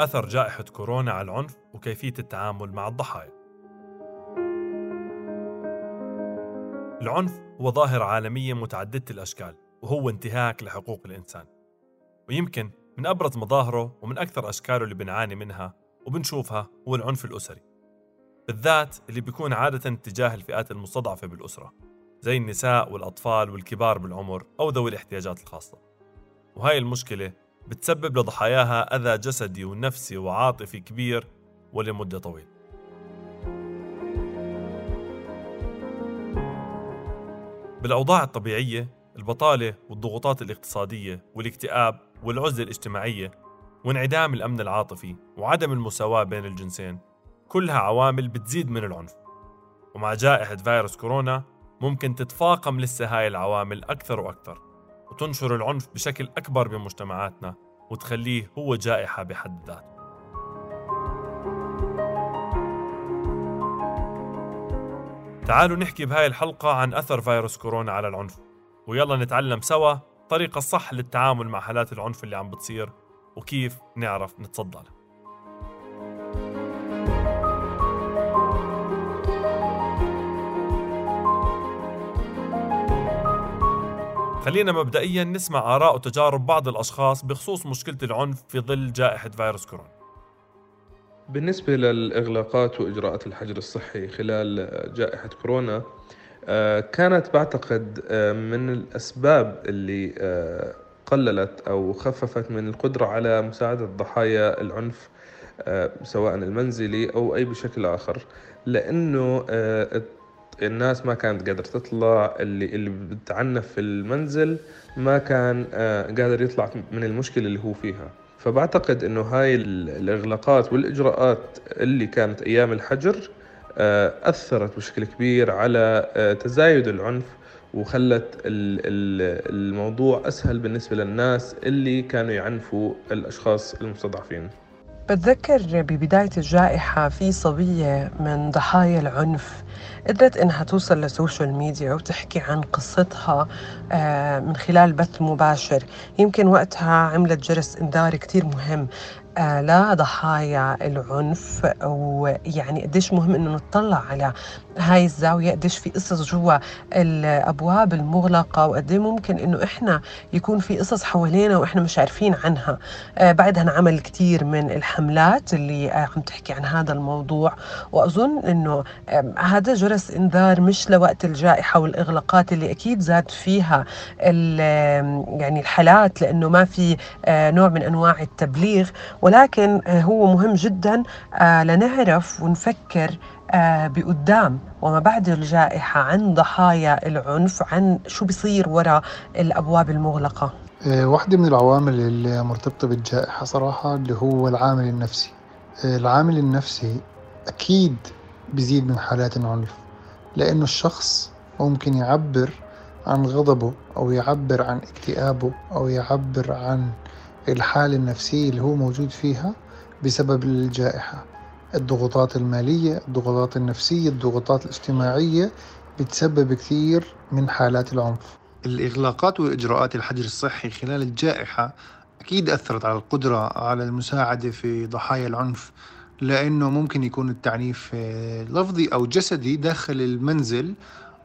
أثر جائحة كورونا على العنف وكيفية التعامل مع الضحايا. العنف هو ظاهرة عالمية متعددة الأشكال وهو انتهاك لحقوق الإنسان. ويمكن من أبرز مظاهره ومن أكثر أشكاله اللي بنعاني منها وبنشوفها هو العنف الأسري بالذات اللي بيكون عادة تجاه الفئات المستضعفة بالأسرة زي النساء والأطفال والكبار بالعمر أو ذوي الاحتياجات الخاصة. وهاي المشكلة بتسبب لضحاياها أذى جسدي ونفسي وعاطفي كبير ولمدة طويلة. بالأوضاع الطبيعية البطالة والضغوطات الاقتصادية والاكتئاب والعزلة الاجتماعية وانعدام الأمن العاطفي وعدم المساواة بين الجنسين كلها عوامل بتزيد من العنف. ومع جائحة فيروس كورونا ممكن تتفاقم لسه هاي العوامل أكثر وأكثر. وتنشر العنف بشكل أكبر بمجتمعاتنا وتخليه هو جائحة بحد ذاته. تعالوا نحكي بهاي الحلقة عن أثر فيروس كورونا على العنف. ويلا نتعلم سوا الطريقة الصح للتعامل مع حالات العنف اللي عم بتصير وكيف نعرف نتصدى لها خلينا مبدئيا نسمع آراء وتجارب بعض الأشخاص بخصوص مشكلة العنف في ظل جائحة فيروس كورونا. بالنسبة للإغلاقات وإجراءات الحجر الصحي خلال جائحة كورونا آه، كانت بعتقد آه، من الأسباب اللي آه، قللت أو خففت من القدرة على مساعدة ضحايا العنف سواء المنزلي أو أي بشكل آخر لأنه الناس ما كانت قادرة تطلع اللي اللي بتعنف في المنزل ما كان قادر يطلع من المشكلة اللي هو فيها. فبعتقد إنه هاي الإغلاقات والإجراءات اللي كانت أيام الحجر آه، أثرت بشكل كبير على آه، تزايد العنف وخلت الموضوع أسهل بالنسبة للناس اللي كانوا يعنفوا الأشخاص المستضعفين. بتذكر ببداية الجائحة في صبية من ضحايا العنف قدرت إنها توصل للسوشيال ميديا وتحكي عن قصتها آه، من خلال بث مباشر. يمكن وقتها عملت جرس إنذار كتير مهم. لضحايا العنف ويعني قديش مهم إنه نطلع على هاي الزاوية قديش في قصص جوا الأبواب المغلقة وقد إيه ممكن إنه إحنا يكون في قصص حوالينا وإحنا مش عارفين عنها. آه، بعدها انعمل كثير من الحملات اللي آه، عم تحكي عن هذا الموضوع. وأظن إنه هذا جرس إنذار مش لوقت الجائحة والإغلاقات اللي أكيد زاد فيها يعني الحالات لأنه ما في آه، نوع من أنواع التبليغ. ولكن آه، هو مهم جدا آه، لنعرف ونفكر آه، بقدام وما بعد الجائحة عن ضحايا العنف عن شو بيصير وراء الأبواب المغلقة. واحدة من العوامل اللي مرتبطة بالجائحة صراحة اللي هو العامل النفسي. العامل النفسي أكيد بيزيد من حالات العنف لأنه الشخص ممكن يعبر عن غضبه أو يعبر عن اكتئابه أو يعبر عن الحالة النفسية اللي هو موجود فيها بسبب الجائحة. الضغوطات المالية الضغوطات النفسية الضغوطات الاجتماعية بتسبب كثير من حالات العنف. الإغلاقات وإجراءات الحجر الصحي خلال الجائحة أكيد أثرت على القدرة على المساعدة في ضحايا العنف لأنه ممكن يكون التعنيف آه، لفظي أو جسدي داخل المنزل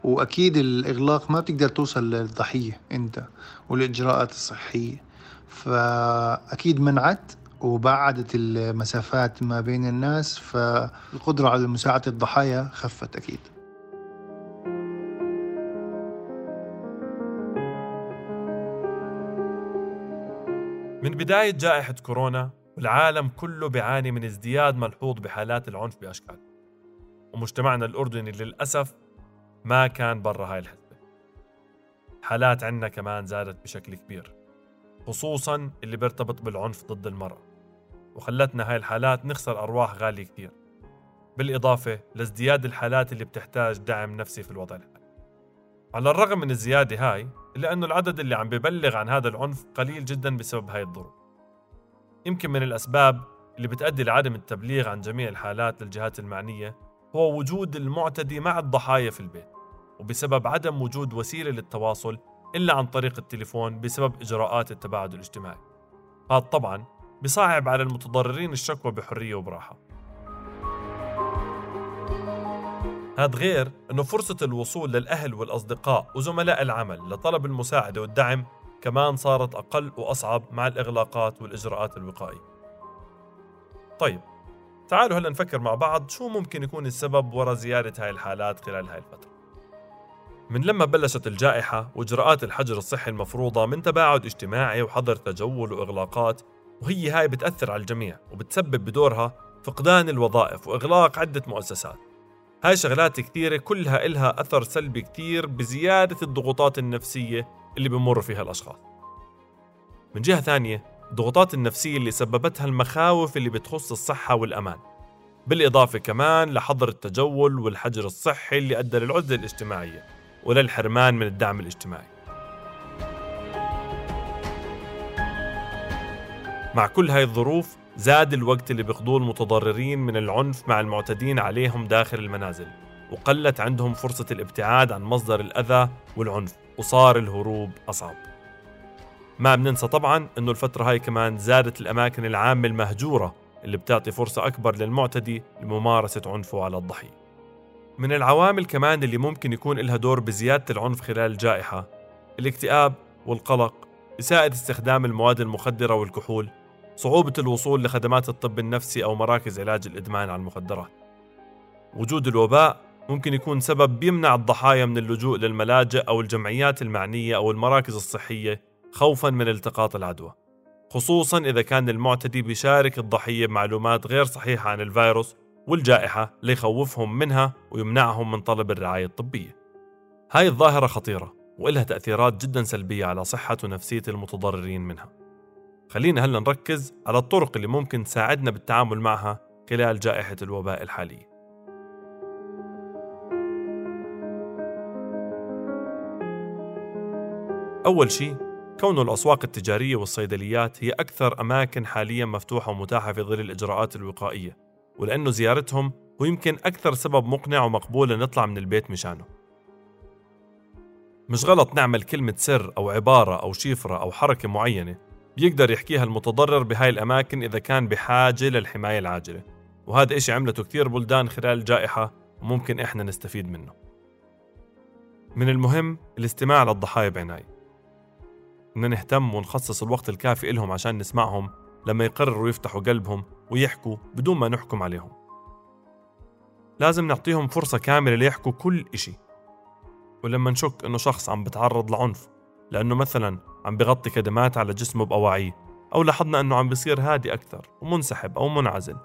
وأكيد الإغلاق ما بتقدر توصل للضحية أنت والإجراءات الصحية. فأكيد منعت وبعدت المسافات ما بين الناس فالقدرة على مساعدة الضحايا خفت أكيد. من بداية جائحة كورونا والعالم كله بيعاني من ازدياد ملحوظ بحالات العنف بأشكال. ومجتمعنا الأردني للأسف ما كان برا هاي الحسبة حالات عنا كمان زادت بشكل كبير. خصوصا اللي بيرتبط بالعنف ضد المرأة. وخلتنا هاي الحالات نخسر أرواح غالية كتير بالإضافة لازدياد الحالات اللي بتحتاج دعم نفسي في الوضع. الحالي على الرغم من الزيادة هاي إلا أنه العدد اللي عم ببلغ عن هذا العنف قليل جدا بسبب هاي الظروف. يمكن من الأسباب اللي بتأدي لعدم التبليغ عن جميع الحالات للجهات المعنية هو وجود المعتدي مع الضحايا في البيت وبسبب عدم وجود وسيلة للتواصل إلا عن طريق التليفون بسبب إجراءات التباعد الاجتماعي. هذا طبعا بصعب على المتضررين الشكوى بحرية وبراحة. هذا غير أنه فرصة الوصول للأهل والأصدقاء وزملاء العمل لطلب المساعدة والدعم كمان صارت أقل وأصعب مع الإغلاقات والإجراءات الوقائية. طيب تعالوا هلأ نفكر مع بعض شو ممكن يكون السبب وراء زيادة هاي الحالات خلال هاي الفترة. من لما بلشت الجائحة وإجراءات الحجر الصحي المفروضة من تباعد اجتماعي وحظر تجول وإغلاقات وهي هاي بتأثر على الجميع وبتسبب بدورها فقدان الوظائف وإغلاق عدة مؤسسات. هاي شغلات كثيرة كلها إلها أثر سلبي كثير بزيادة الضغوطات النفسية اللي بمر فيها الأشخاص. من جهة ثانية الضغوطات النفسية اللي سببتها المخاوف اللي بتخص الصحة والأمان. بالإضافة كمان لحظر التجول والحجر الصحي اللي أدى للعزلة الاجتماعية. وللحرمان من الدعم الاجتماعي. مع كل هاي الظروف زاد الوقت اللي بيقضوه المتضررين من العنف مع المعتدين عليهم داخل المنازل وقلت عندهم فرصة الابتعاد عن مصدر الأذى والعنف وصار الهروب أصعب. ما بننسى طبعا أنه الفترة هاي كمان زادت الأماكن العامة المهجورة اللي بتعطي فرصة أكبر للمعتدي لممارسة عنفه على الضحية. من العوامل كمان اللي ممكن يكون لها دور بزيادة العنف خلال الجائحة الاكتئاب والقلق إساءة استخدام المواد المخدرة والكحول صعوبة الوصول لخدمات الطب النفسي أو مراكز علاج الإدمان على المخدرات وجود الوباء ممكن يكون سبب بيمنع الضحايا من اللجوء للملاجئ أو الجمعيات المعنية أو المراكز الصحية خوفا من التقاط العدوى خصوصا إذا كان المعتدي بيشارك الضحية بمعلومات غير صحيحة عن الفيروس والجائحة ليخوفهم منها ويمنعهم من طلب الرعاية الطبية. هاي الظاهرة خطيرة وإلها تأثيرات جدا سلبية على صحة ونفسية المتضررين منها. خلينا هلأ نركز على الطرق اللي ممكن تساعدنا بالتعامل معها خلال جائحة الوباء الحالية. أول شيء كون الأسواق التجارية والصيدليات هي أكثر أماكن حاليا مفتوحة ومتاحة في ظل الإجراءات الوقائية. ولأنه زيارتهم هو يمكن أكثر سبب مقنع ومقبول لنطلع من البيت مشانه. مش غلط نعمل كلمة سر أو عبارة أو شفرة أو حركة معينة بيقدر يحكيها المتضرر بهاي الأماكن إذا كان بحاجة للحماية العاجلة. وهذا إشي عملته كثير بلدان خلال الجائحة وممكن إحنا نستفيد منه. من المهم الاستماع للضحايا بعناية. إن نهتم ونخصص الوقت الكافي لهم عشان نسمعهم لما يقرروا يفتحوا قلبهم ويحكوا بدون ما نحكم عليهم. لازم نعطيهم فرصة كاملة ليحكوا كل إشي. ولما نشك إنه شخص عم بتعرض لعنف لأنه مثلا عم بغطي كدمات على جسمه بأواعيه أو لاحظنا أنه عم بيصير هادي أكثر ومنسحب أو منعزل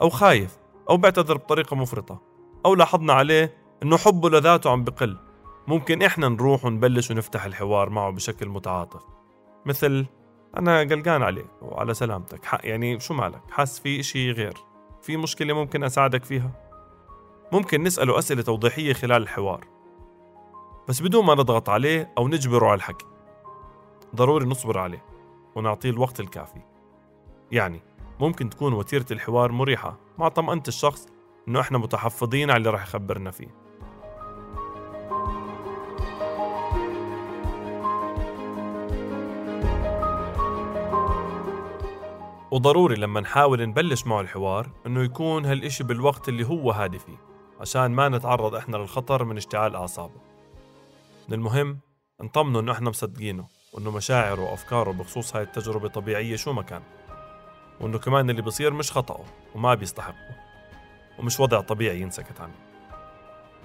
أو خايف أو بيعتذر بطريقة مفرطة أو لاحظنا عليه أنه حبه لذاته عم بقل. ممكن إحنا نروح ونبلش ونفتح الحوار معه بشكل متعاطف. مثل أنا قلقان عليك وعلى سلامتك. يعني شو مالك؟ حاس في إشي غير. في مشكلة ممكن أساعدك فيها؟ ممكن نسأله أسئلة توضيحية خلال الحوار. بس بدون ما نضغط عليه أو نجبره على الحكي. ضروري نصبر عليه ونعطيه الوقت الكافي. يعني ممكن تكون وتيرة الحوار مريحة مع طمأنة الشخص إنه إحنا متحفظين على اللي راح يخبرنا فيه. وضروري لما نحاول نبلش معه الحوار إنه يكون هالإشي بالوقت اللي هو هادي فيه عشان ما نتعرض إحنا للخطر من اشتعال أعصابه. من المهم نطمنه إنه إحنا مصدقينه وإنه مشاعره وأفكاره بخصوص هاي التجربة طبيعية شو ما كان. وإنه كمان اللي بصير مش خطأه وما بيستحقه ومش وضع طبيعي ينسكت عنه.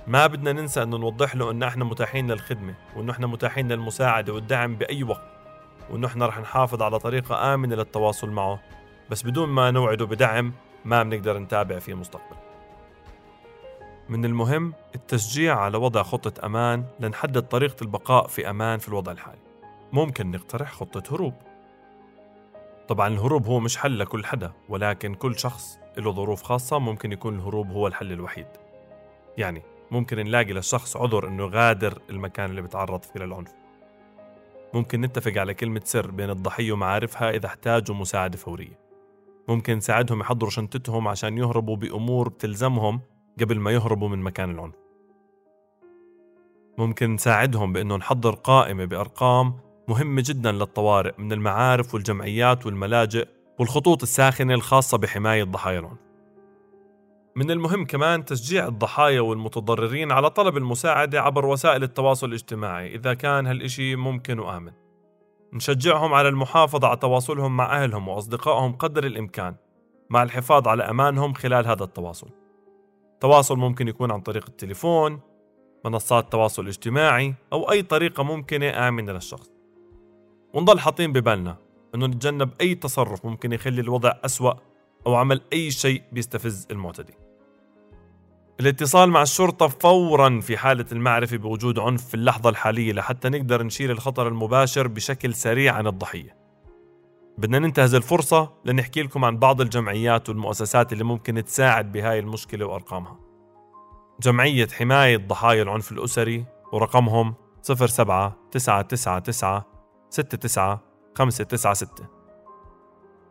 ما بدنا ننسى إنه نوضح له إنه إحنا متاحين للخدمة وإنه إحنا متاحين للمساعدة والدعم بأي وقت وإنه إحنا رح نحافظ على طريقة آمنة للتواصل معه بس بدون ما نوعده بدعم ما بنقدر نتابع فيه مستقبل من المهم التشجيع على وضع خطة أمان لنحدد طريقة البقاء في أمان في الوضع الحالي. ممكن نقترح خطة هروب. طبعا الهروب هو مش حل لكل حدا ولكن كل شخص له ظروف خاصة ممكن يكون الهروب هو الحل الوحيد. يعني ممكن نلاقي للشخص عذر إنه غادر المكان اللي بتعرض فيه للعنف. ممكن نتفق على كلمة سر بين الضحية ومعارفها إذا احتاجوا مساعدة فورية. ممكن نساعدهم يحضروا شنطتهم عشان يهربوا بأمور بتلزمهم قبل ما يهربوا من مكان العنف. ممكن نساعدهم بأنه نحضر قائمة بأرقام مهمة جدا للطوارئ من المعارف والجمعيات والملاجئ والخطوط الساخنة الخاصة بحماية ضحايا العنف. من المهم كمان تشجيع الضحايا والمتضررين على طلب المساعدة عبر وسائل التواصل الاجتماعي. إذا كان هالإشي ممكن وآمن. نشجعهم على المحافظة على تواصلهم مع أهلهم وأصدقائهم قدر الإمكان مع الحفاظ على أمانهم خلال هذا التواصل. التواصل ممكن يكون عن طريق التليفون منصات التواصل الاجتماعي أو أي طريقة ممكنة آمنة للشخص. ونضل حاطين ببالنا أنه نتجنب أي تصرف ممكن يخلي الوضع أسوأ أو عمل أي شيء بيستفز المعتدي. الاتصال مع الشرطة فورا في حالة المعرفة بوجود عنف في اللحظة الحالية لحتى نقدر نشيل الخطر المباشر بشكل سريع عن الضحية. بدنا ننتهز الفرصة لنحكي لكم عن بعض الجمعيات والمؤسسات اللي ممكن تساعد بهاي المشكلة وأرقامها. جمعية حماية ضحايا العنف الأسري ورقمهم 07 999 69 596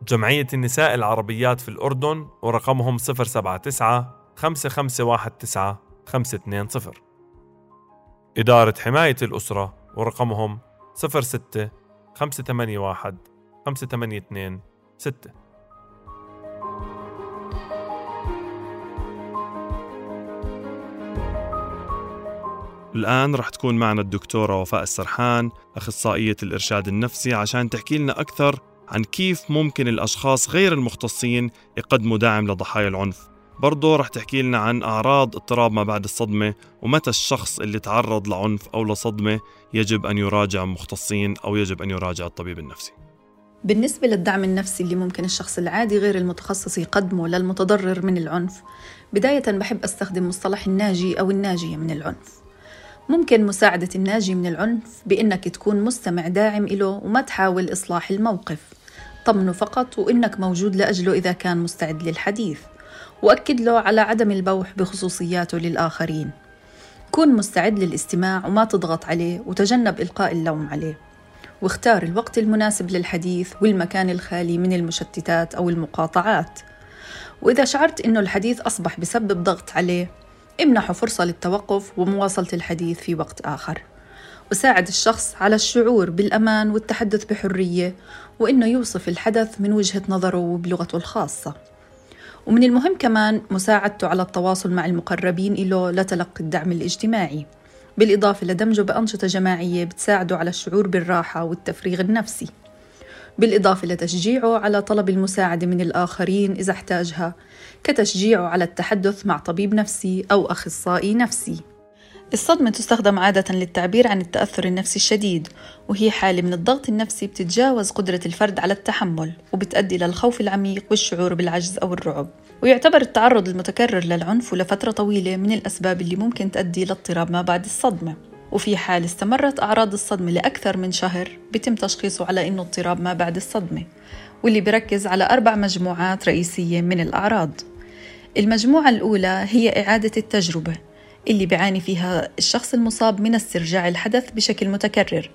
جمعية النساء العربيات في الأردن ورقمهم 079 5519 520 إدارة حماية الأسرة ورقمهم 06 581 582 6 الآن رح تكون معنا الدكتورة وفاء السرحان أخصائية الإرشاد النفسي عشان تحكي لنا أكثر عن كيف ممكن الأشخاص غير المختصين يقدموا دعم لضحايا العنف. برضه رح تحكي لنا عن أعراض اضطراب ما بعد الصدمة ومتى الشخص اللي تعرض لعنف أو لصدمة يجب أن يراجع مختصين أو يجب أن يراجع الطبيب النفسي. بالنسبة للدعم النفسي اللي ممكن الشخص العادي غير المتخصص يقدمه للمتضرر من العنف بداية بحب أستخدم مصطلح الناجي أو الناجية من العنف. ممكن مساعدة الناجي من العنف بإنك تكون مستمع داعم إله وما تحاول إصلاح الموقف. طمنه فقط وإنك موجود لأجله إذا كان مستعد للحديث. وأكد له على عدم البوح بخصوصياته للآخرين. كن مستعد للاستماع وما تضغط عليه وتجنب إلقاء اللوم عليه. واختار الوقت المناسب للحديث والمكان الخالي من المشتتات أو المقاطعات. وإذا شعرت إنه الحديث أصبح بسبب ضغط عليه امنحه فرصة للتوقف ومواصلة الحديث في وقت آخر. وساعد الشخص على الشعور بالأمان والتحدث بحرية وإنه يوصف الحدث من وجهة نظره وبلغته الخاصة. ومن المهم كمان مساعدته على التواصل مع المقربين له لتلقي الدعم الاجتماعي. بالإضافة لدمجه بأنشطة جماعية بتساعده على الشعور بالراحة والتفريغ النفسي. بالإضافة لتشجيعه على طلب المساعدة من الآخرين إذا احتاجها كتشجيعه على التحدث مع طبيب نفسي أو أخصائي نفسي. الصدمة تستخدم عادة للتعبير عن التأثر النفسي الشديد وهي حالة من الضغط النفسي بتتجاوز قدرة الفرد على التحمل وبتؤدي للخوف العميق والشعور بالعجز أو الرعب. ويعتبر التعرض المتكرر للعنف لفترة طويلة من الأسباب اللي ممكن تؤدي لاضطراب ما بعد الصدمة. وفي حال استمرت أعراض الصدمة لأكثر من شهر بتم تشخيصه على إنه اضطراب ما بعد الصدمة واللي بركز على أربع مجموعات رئيسية من الأعراض. المجموعة الأولى هي إعادة التجربة اللي بيعاني فيها الشخص المصاب من استرجاع الحدث بشكل متكرر.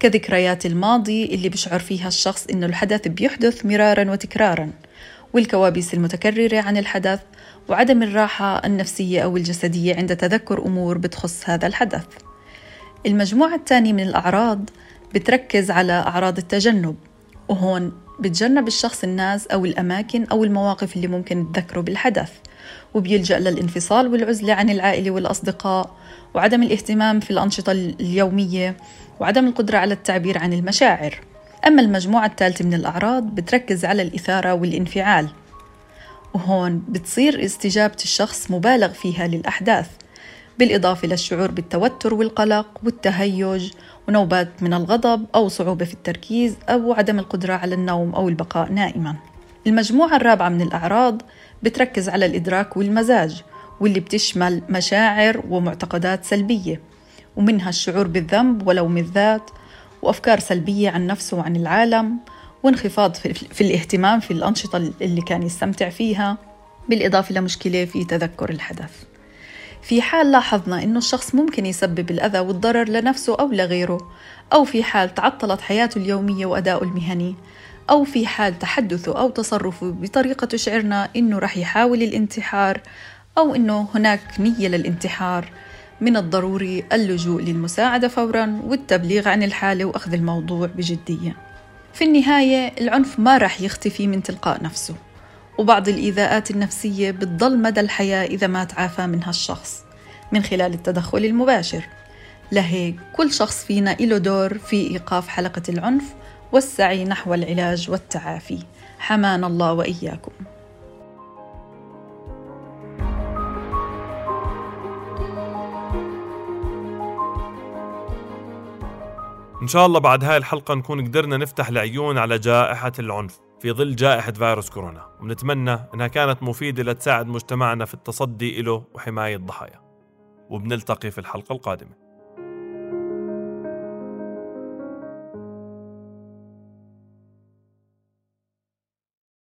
كذكريات الماضي اللي بيشعر فيها الشخص إنه الحدث بيحدث مرارا وتكرارا والكوابيس المتكررة عن الحدث وعدم الراحة النفسية أو الجسدية عند تذكر أمور بتخص هذا الحدث. المجموعة الثانية من الأعراض بتركز على أعراض التجنب وهون بتجنب الشخص الناس أو الأماكن أو المواقف اللي ممكن تذكره بالحدث وبيلجأ للانفصال والعزلة عن العائلة والأصدقاء وعدم الاهتمام في الأنشطة اليومية وعدم القدرة على التعبير عن المشاعر. أما المجموعة الثالثة من الأعراض بتركز على الإثارة والانفعال. وهون بتصير استجابة الشخص مبالغ فيها للأحداث. بالإضافة للشعور بالتوتر والقلق والتهيج ونوبات من الغضب أو صعوبة في التركيز أو عدم القدرة على النوم أو البقاء نائما. المجموعة الرابعة من الأعراض بتركز على الإدراك والمزاج واللي بتشمل مشاعر ومعتقدات سلبية ومنها الشعور بالذنب ولوم الذات وأفكار سلبية عن نفسه وعن العالم وانخفاض في الاهتمام في الأنشطة اللي كان يستمتع فيها بالإضافة لمشكلة في تذكر الحدث. في حال لاحظنا أنه الشخص ممكن يسبب الأذى والضرر لنفسه أو لغيره أو في حال تعطلت حياته اليومية وأداؤه المهني أو في حال تحدثه أو تصرفه بطريقة تشعرنا أنه رح يحاول الانتحار أو أنه هناك نية للانتحار من الضروري اللجوء للمساعدة فورا والتبليغ عن الحالة وأخذ الموضوع بجدية. في النهاية العنف ما رح يختفي من تلقاء نفسه. وبعض الإيذاءات النفسية بتضل مدى الحياة إذا ما تعافى منها الشخص من خلال التدخل المباشر. لهيك كل شخص فينا له دور في إيقاف حلقة العنف والسعي نحو العلاج والتعافي. حمانا الله وإياكم. إن شاء الله بعد هاي الحلقة نكون قدرنا نفتح العيون على جائحة العنف. في ظل جائحة فيروس كورونا ونتمنى إنها كانت مفيدة لتساعد مجتمعنا في التصدي له وحماية ضحايا وبنلتقي في الحلقة القادمة.